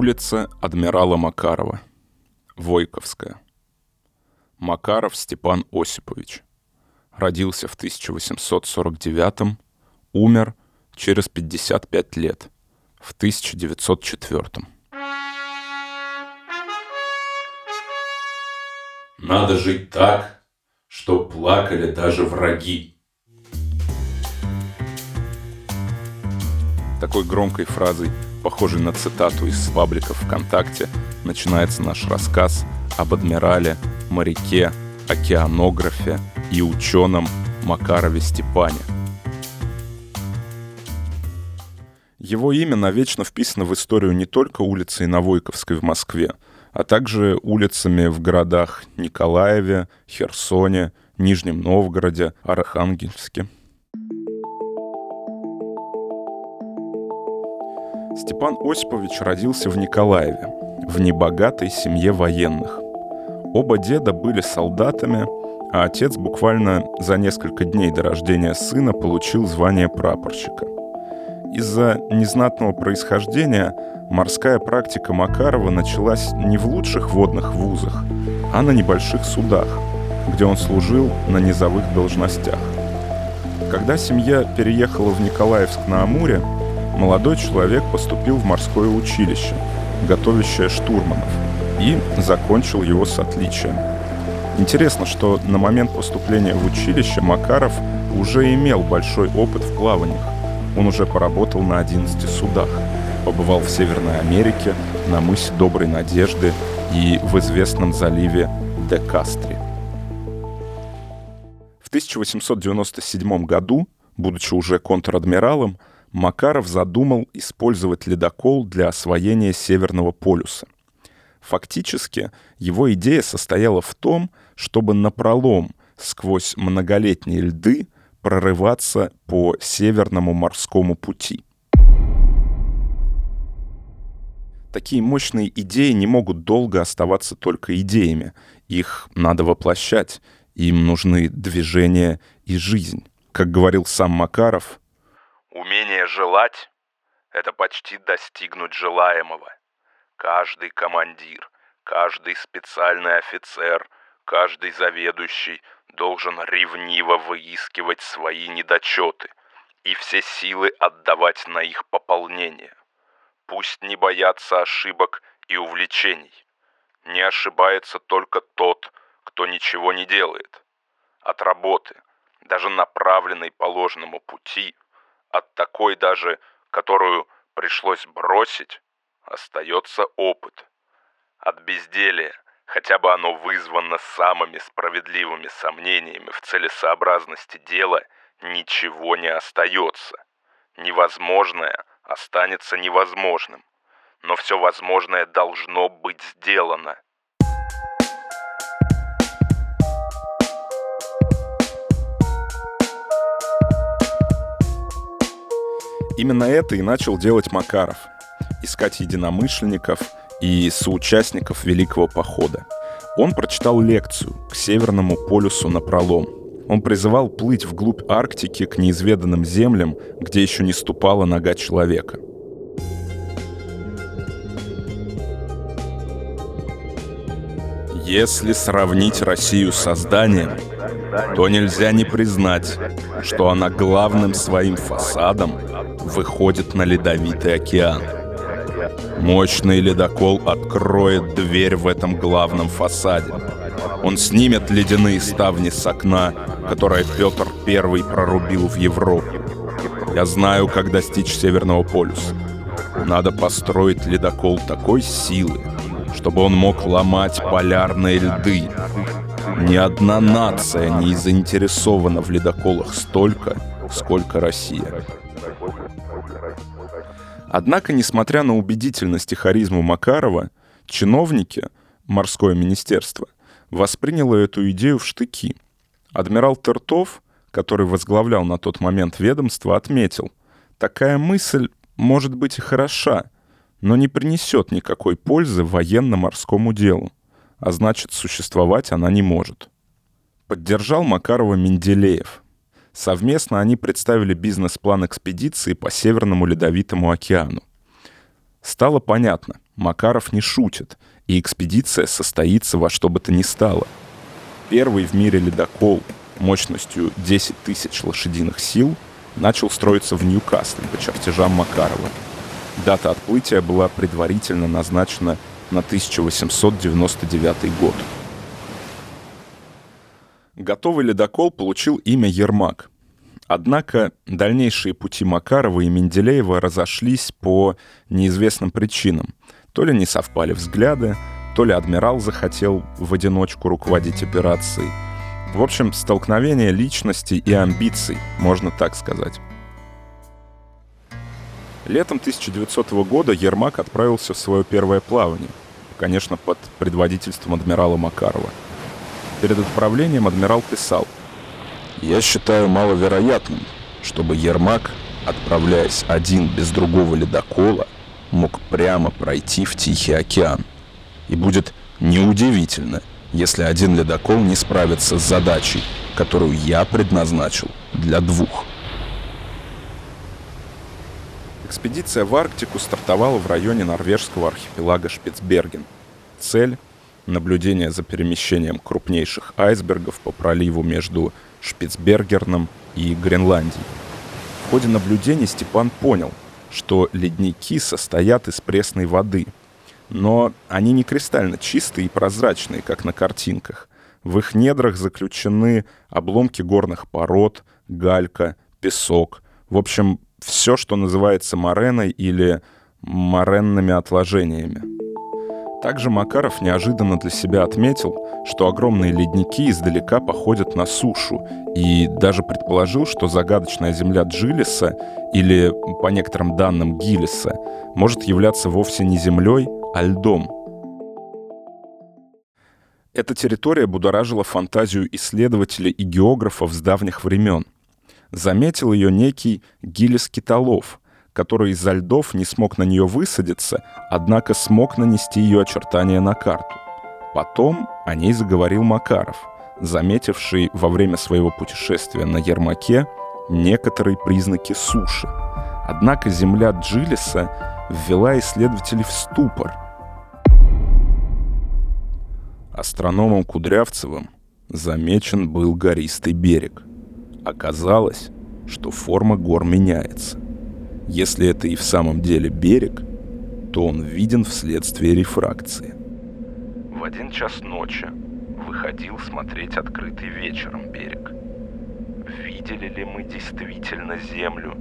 Улица адмирала Макарова. Войковская. Макаров Степан Осипович. Родился в 1849 умер через 55 лет, в 1904 Надо жить так, чтоб плакали даже враги. Такой громкой фразой, похожей на цитату из пабликов ВКонтакте, начинается наш рассказ об адмирале, моряке, океанографе и ученом Макарове Степане. Его имя навечно вписано в историю не только улицей Новойковской в Москве, а также улицами в городах Николаеве, Херсоне, Нижнем Новгороде, Архангельске – Степан Осипович родился в Николаеве, в небогатой семье военных. Оба деда были солдатами, а отец буквально за несколько дней до рождения сына получил звание прапорщика. Из-за незнатного происхождения морская практика Макарова началась не в лучших водных вузах, а на небольших судах, где он служил на низовых должностях. Когда семья переехала в Николаевск на Амуре, молодой человек поступил в морское училище, готовящее штурманов, и закончил его с отличием. Интересно, что на момент поступления в училище Макаров уже имел большой опыт в плаваниях. Он уже поработал на 11 судах, побывал в Северной Америке, на мысе Доброй Надежды и в известном заливе Де Кастри. В 1897 году, будучи уже контр-адмиралом, Макаров задумал использовать ледокол для освоения Северного полюса. Фактически, его идея состояла в том, чтобы напролом сквозь многолетние льды прорываться по Северному морскому пути. Такие мощные идеи не могут долго оставаться только идеями. Их надо воплощать. Им нужны движение и жизнь. Как говорил сам Макаров, Умение желать — это почти достигнуть желаемого. Каждый командир, каждый специальный офицер, каждый заведующий должен ревниво выискивать свои недочеты и все силы отдавать на их пополнение. Пусть не боятся ошибок и увлечений. Не ошибается только тот, кто ничего не делает. От работы, даже направленной по ложному пути – от такой даже, которую пришлось бросить, остается опыт. От безделия, хотя бы оно вызвано самыми справедливыми сомнениями в целесообразности дела, ничего не остается. Невозможное останется невозможным, но все возможное должно быть сделано – Именно это и начал делать Макаров. Искать единомышленников и соучастников Великого Похода. Он прочитал лекцию «К Северному полюсу на пролом». Он призывал плыть вглубь Арктики к неизведанным землям, где еще не ступала нога человека. Если сравнить Россию с созданием, то нельзя не признать, что она главным своим фасадом выходит на ледовитый океан. Мощный ледокол откроет дверь в этом главном фасаде. Он снимет ледяные ставни с окна, которое Петр I прорубил в Европе. Я знаю, как достичь Северного полюса. Надо построить ледокол такой силы, чтобы он мог ломать полярные льды. Ни одна нация не заинтересована в ледоколах столько, сколько Россия. Однако, несмотря на убедительность и харизму Макарова, чиновники, морское министерство, восприняло эту идею в штыки. Адмирал Тертов, который возглавлял на тот момент ведомство, отметил, такая мысль может быть и хороша, но не принесет никакой пользы военно-морскому делу, а значит, существовать она не может. Поддержал Макарова Менделеев – Совместно они представили бизнес-план экспедиции по Северному Ледовитому океану. Стало понятно, Макаров не шутит, и экспедиция состоится во что бы то ни стало. Первый в мире ледокол мощностью 10 тысяч лошадиных сил начал строиться в Ньюкасле по чертежам Макарова. Дата отплытия была предварительно назначена на 1899 год. Готовый ледокол получил имя «Ермак», Однако дальнейшие пути Макарова и Менделеева разошлись по неизвестным причинам. То ли не совпали взгляды, то ли адмирал захотел в одиночку руководить операцией. В общем, столкновение личности и амбиций, можно так сказать. Летом 1900 года Ермак отправился в свое первое плавание, конечно, под предводительством адмирала Макарова. Перед отправлением адмирал писал – я считаю маловероятным, чтобы Ермак, отправляясь один без другого ледокола, мог прямо пройти в Тихий океан. И будет неудивительно, если один ледокол не справится с задачей, которую я предназначил для двух. Экспедиция в Арктику стартовала в районе норвежского архипелага Шпицберген. Цель — наблюдение за перемещением крупнейших айсбергов по проливу между Шпицбергерном и Гренландии. В ходе наблюдений Степан понял, что ледники состоят из пресной воды, но они не кристально чистые и прозрачные, как на картинках. В их недрах заключены обломки горных пород, галька, песок. В общем, все, что называется мореной или моренными отложениями. Также Макаров неожиданно для себя отметил, что огромные ледники издалека походят на сушу, и даже предположил, что загадочная земля Джилиса, или, по некоторым данным, Гиллиса, может являться вовсе не землей, а льдом. Эта территория будоражила фантазию исследователей и географов с давних времен. Заметил ее некий Гиллис Киталов — который из-за льдов не смог на нее высадиться, однако смог нанести ее очертания на карту. Потом о ней заговорил Макаров, заметивший во время своего путешествия на Ермаке некоторые признаки суши. Однако земля Джилиса ввела исследователей в ступор. Астрономом Кудрявцевым замечен был гористый берег. Оказалось, что форма гор меняется. Если это и в самом деле берег, то он виден вследствие рефракции. В один час ночи выходил смотреть открытый вечером берег. Видели ли мы действительно землю?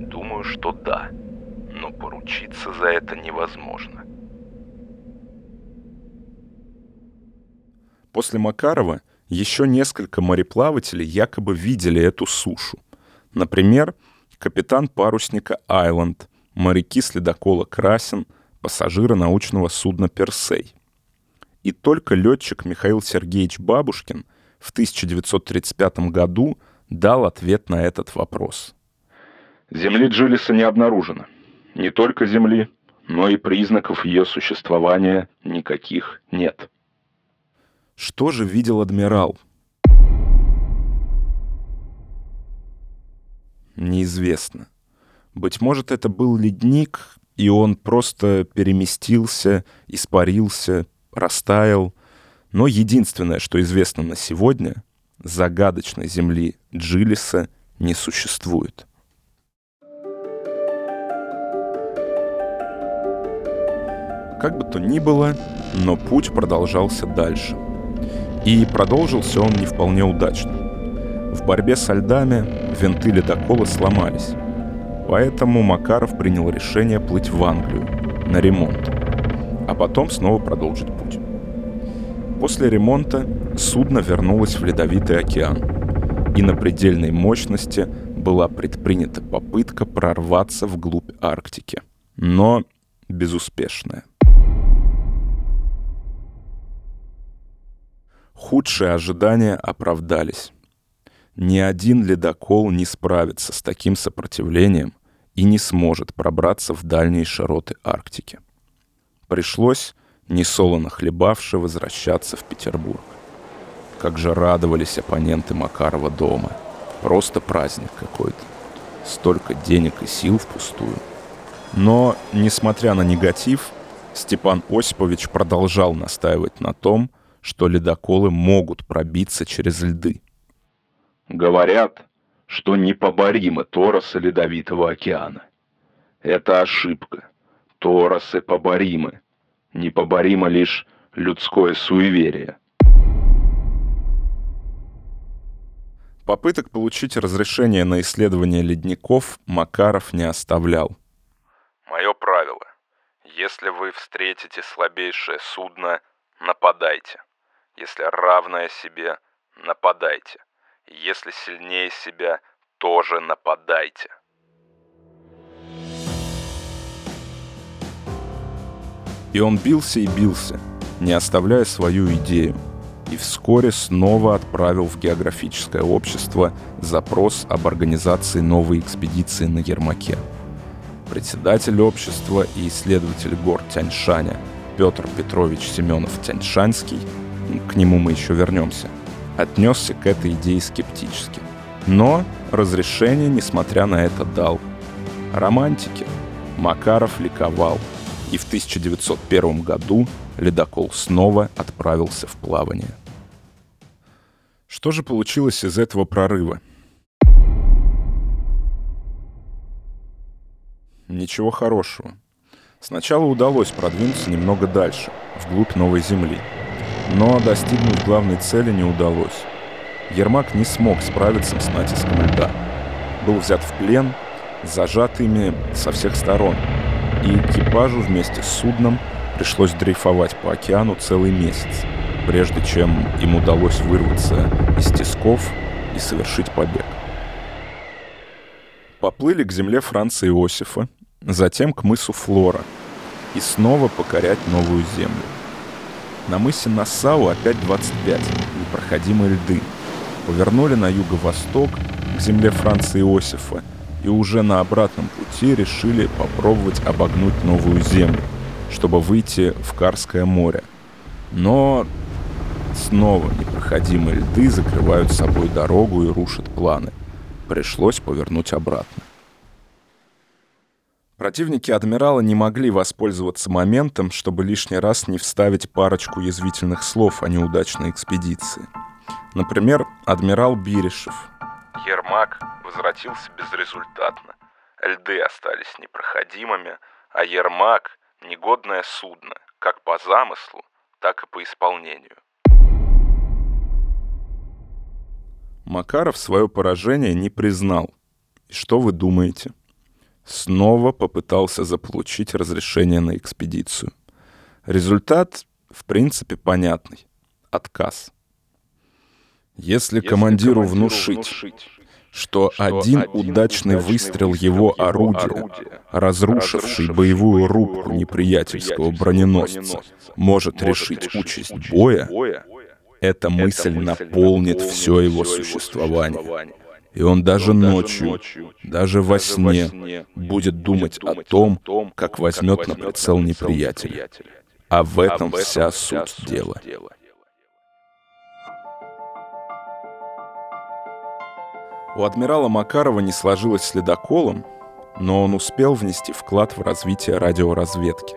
Думаю, что да, но поручиться за это невозможно. После Макарова еще несколько мореплавателей якобы видели эту сушу. Например, капитан парусника «Айленд», моряки следокола «Красин», пассажиры научного судна «Персей». И только летчик Михаил Сергеевич Бабушкин в 1935 году дал ответ на этот вопрос. Земли Джилиса не обнаружено. Не только Земли, но и признаков ее существования никаких нет. Что же видел адмирал? Неизвестно. Быть может, это был ледник, и он просто переместился, испарился, растаял. Но единственное, что известно на сегодня, загадочной земли Джилиса не существует. Как бы то ни было, но путь продолжался дальше. И продолжился он не вполне удачно. В борьбе со льдами винты ледокола сломались. Поэтому Макаров принял решение плыть в Англию на ремонт, а потом снова продолжить путь. После ремонта судно вернулось в Ледовитый океан, и на предельной мощности была предпринята попытка прорваться вглубь Арктики, но безуспешная. Худшие ожидания оправдались. Ни один ледокол не справится с таким сопротивлением и не сможет пробраться в дальние широты Арктики. Пришлось, несолоно хлебавши, возвращаться в Петербург. Как же радовались оппоненты Макарова дома. Просто праздник какой-то. Столько денег и сил впустую. Но, несмотря на негатив, Степан Осипович продолжал настаивать на том, что ледоколы могут пробиться через льды. Говорят, что непоборимы торосы Ледовитого океана. Это ошибка. Торосы поборимы. Непоборимо лишь людское суеверие. Попыток получить разрешение на исследование ледников Макаров не оставлял. Мое правило. Если вы встретите слабейшее судно, нападайте. Если равное себе, нападайте. Если сильнее себя, тоже нападайте. И он бился и бился, не оставляя свою идею, и вскоре снова отправил в географическое общество запрос об организации новой экспедиции на Ермаке. Председатель общества и исследователь гор Тяньшаня Петр Петрович Семенов Тяньшанский, к нему мы еще вернемся, отнесся к этой идее скептически. Но разрешение, несмотря на это, дал. Романтики. Макаров ликовал – и в 1901 году ледокол снова отправился в плавание. Что же получилось из этого прорыва? Ничего хорошего. Сначала удалось продвинуться немного дальше, вглубь новой земли. Но достигнуть главной цели не удалось. Ермак не смог справиться с натиском льда. Был взят в плен, зажат ими со всех сторон — и экипажу вместе с судном пришлось дрейфовать по океану целый месяц, прежде чем им удалось вырваться из тисков и совершить побег. Поплыли к земле Франца Иосифа, затем к мысу Флора и снова покорять новую землю. На мысе Нассау опять 25, непроходимые льды. Повернули на юго-восток, к земле Франца Иосифа, и уже на обратном пути решили попробовать обогнуть новую землю, чтобы выйти в Карское море. Но снова непроходимые льды закрывают собой дорогу и рушат планы. Пришлось повернуть обратно. Противники адмирала не могли воспользоваться моментом, чтобы лишний раз не вставить парочку язвительных слов о неудачной экспедиции. Например, адмирал Бирешев. Ермак возвратился безрезультатно. Льды остались непроходимыми, а Ермак — негодное судно, как по замыслу, так и по исполнению. Макаров свое поражение не признал. И что вы думаете? Снова попытался заполучить разрешение на экспедицию. Результат, в принципе, понятный. Отказ. Если, Если командиру, командиру внушить, внушить что, что один, один удачный выстрел его орудия, разрушивший боевую рубку неприятельского броненосца, может решить участь боя, эта мысль наполнит все его существование. И он даже ночью, даже во сне будет думать о том, как возьмет на прицел неприятеля. А в этом вся суть дела. У адмирала Макарова не сложилось с ледоколом, но он успел внести вклад в развитие радиоразведки.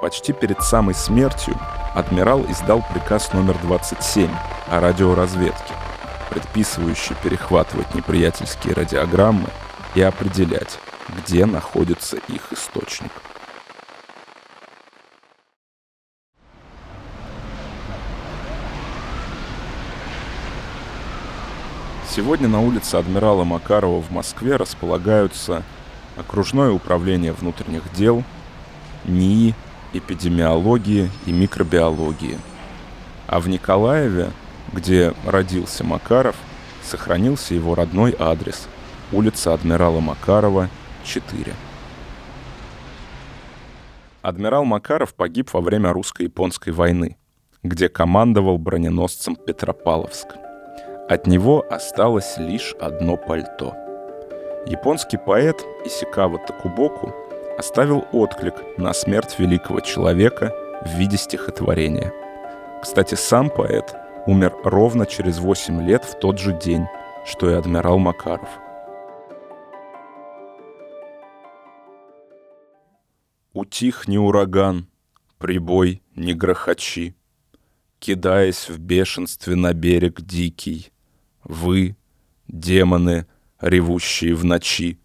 Почти перед самой смертью адмирал издал приказ номер 27 о радиоразведке, предписывающий перехватывать неприятельские радиограммы и определять, где находится их источник. Сегодня на улице Адмирала Макарова в Москве располагаются Окружное управление внутренних дел, НИИ, эпидемиологии и микробиологии. А в Николаеве, где родился Макаров, сохранился его родной адрес – улица Адмирала Макарова, 4. Адмирал Макаров погиб во время русско-японской войны, где командовал броненосцем Петропавловск – от него осталось лишь одно пальто. Японский поэт Исикава Такубоку оставил отклик на смерть великого человека в виде стихотворения. Кстати, сам поэт умер ровно через 8 лет в тот же день, что и адмирал Макаров. Утих не ураган, прибой не грохочи, Кидаясь в бешенстве на берег дикий, Вы, демоны, ревущие в ночи,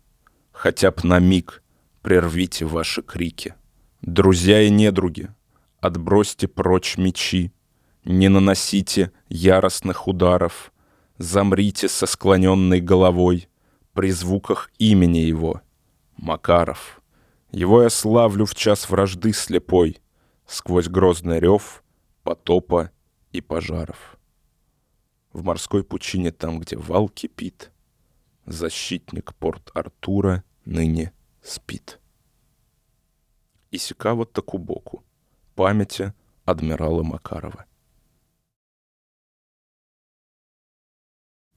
Хотя б на миг прервите ваши крики. Друзья и недруги, отбросьте прочь мечи, Не наносите яростных ударов, Замрите со склоненной головой При звуках имени его, Макаров. Его я славлю в час вражды слепой, Сквозь грозный рев, потопа и пожаров. В морской пучине, там, где вал кипит, Защитник порт Артура ныне спит. Исикава Такубоку. Памяти адмирала Макарова.